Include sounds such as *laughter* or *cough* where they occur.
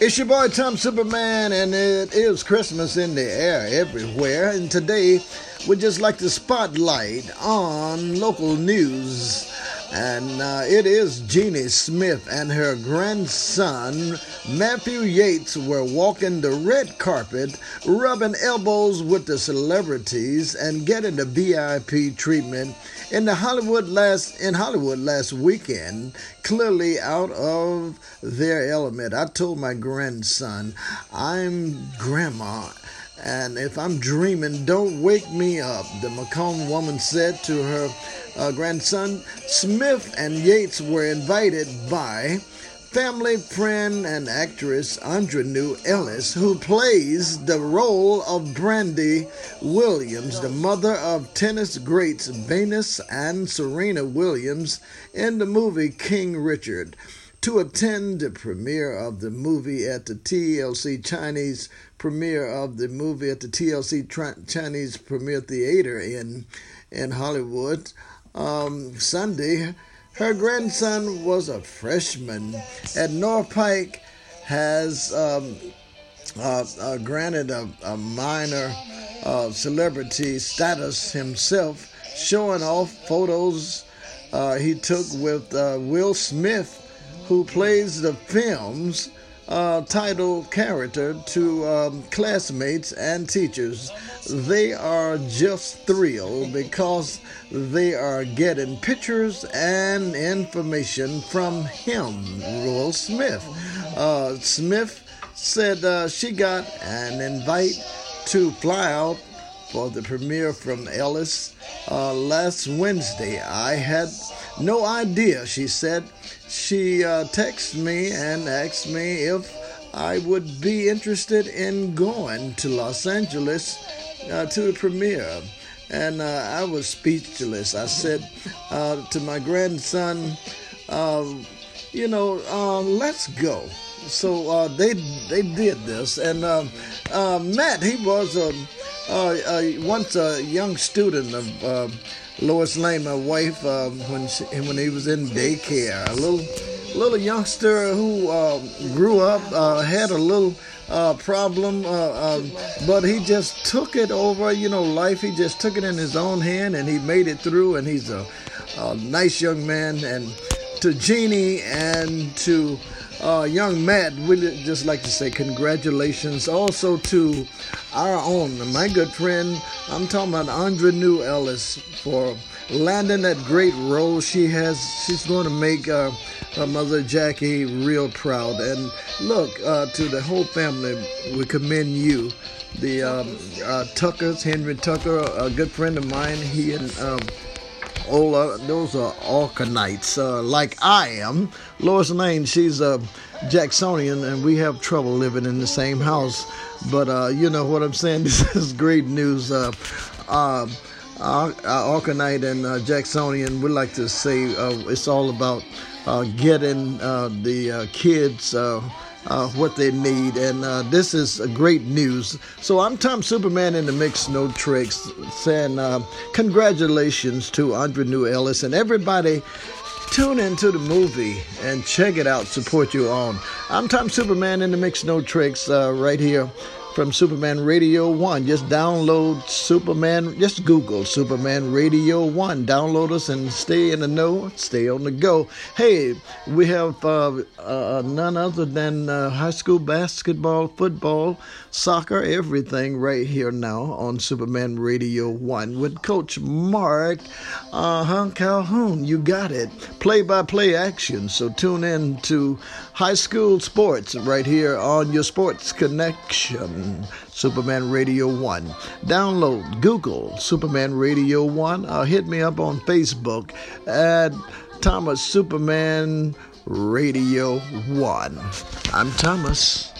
It's your boy Tom Superman, and it is Christmas in the air everywhere. And today, we'd just like to spotlight on local news. And uh, it is Jeannie Smith and her grandson, Matthew Yates, were walking the red carpet, rubbing elbows with the celebrities, and getting the VIP treatment in the Hollywood last in Hollywood last weekend, clearly out of their element. I told my grandson, I'm grandma. And if I'm dreaming, don't wake me up, the McComb woman said to her uh, grandson. Smith and Yates were invited by family friend and actress Aunjanue Ellis, who plays the role of Brandy Williams, the mother of tennis greats Venus and Serena Williams in the movie King Richard. To attend the premiere of the movie at the TLC Chinese premiere of the movie at the TLC Chinese Premiere Theater in in Hollywood. Um, Sunday, her grandson was a freshman at North Pike, has um, uh, uh, granted a, a minor uh, celebrity status himself, showing off photos uh, he took with uh, Will Smith, who plays the films uh, title character to um, classmates and teachers. They are just thrilled because they are getting pictures and information from him, Will Smith. Uh, Smith said uh, she got an invite to fly out for the premiere from Ellis uh, last Wednesday. I had no idea, she said. She uh, texted me and asked me if I would be interested in going to Los Angeles uh, to the premiere. And uh, I was speechless. I said uh, to my grandson, um, you know, uh, let's go. So uh, they they did this, and um, uh, Matt he was um, once a young student of Lois Lane, my wife, when she, when he was in daycare, a little little youngster who grew up, had a little uh, problem, uh, um, but he just took it over. You know, life. He just took it in his own hand, and he made it through. And he's a, a nice young man. And to Jeannie and to uh, young Matt, we'd just like to say congratulations. Also to our own, my good friend. I'm talking about Aunjanue Ellis for landing that great role she has. She's going to make uh, her mother Jackie real proud. And look, uh, to the whole family, we commend you. The um, uh, Tuckers, Henry Tucker, a good friend of mine, he and um, Ola, those are Alkanites, uh, like I am. Lois Lane, she's a Jacksonian, and we have trouble living in the same house. But uh, you know what I'm saying? *laughs* This is great news. Uh, uh, uh, and uh, Jacksonian, we like to say uh, it's all about uh, getting uh, the uh, kids uh, what they need, and uh, this is great news. So I'm Tom Superman in the mix, no tricks, saying uh, congratulations to Aunjanue Ellis and everybody. Tune into the movie and check it out. Support you on. I'm Tom Superman in the mix, no tricks, uh, right here from Superman Radio 1. Just download Superman, just Google Superman Radio 1. Download us and stay in the know, stay on the go. Hey, we have uh, uh, none other than uh, high school basketball, football, soccer, everything right here now on Superman Radio 1 with Coach Mark uh, Calhoun. You got it. Play by play action. So tune in to high school sports right here on your Sports Connection. Superman Radio 1. Download, Google Superman Radio 1, or hit me up on Facebook at Thomas Superman Radio 1. I'm Thomas.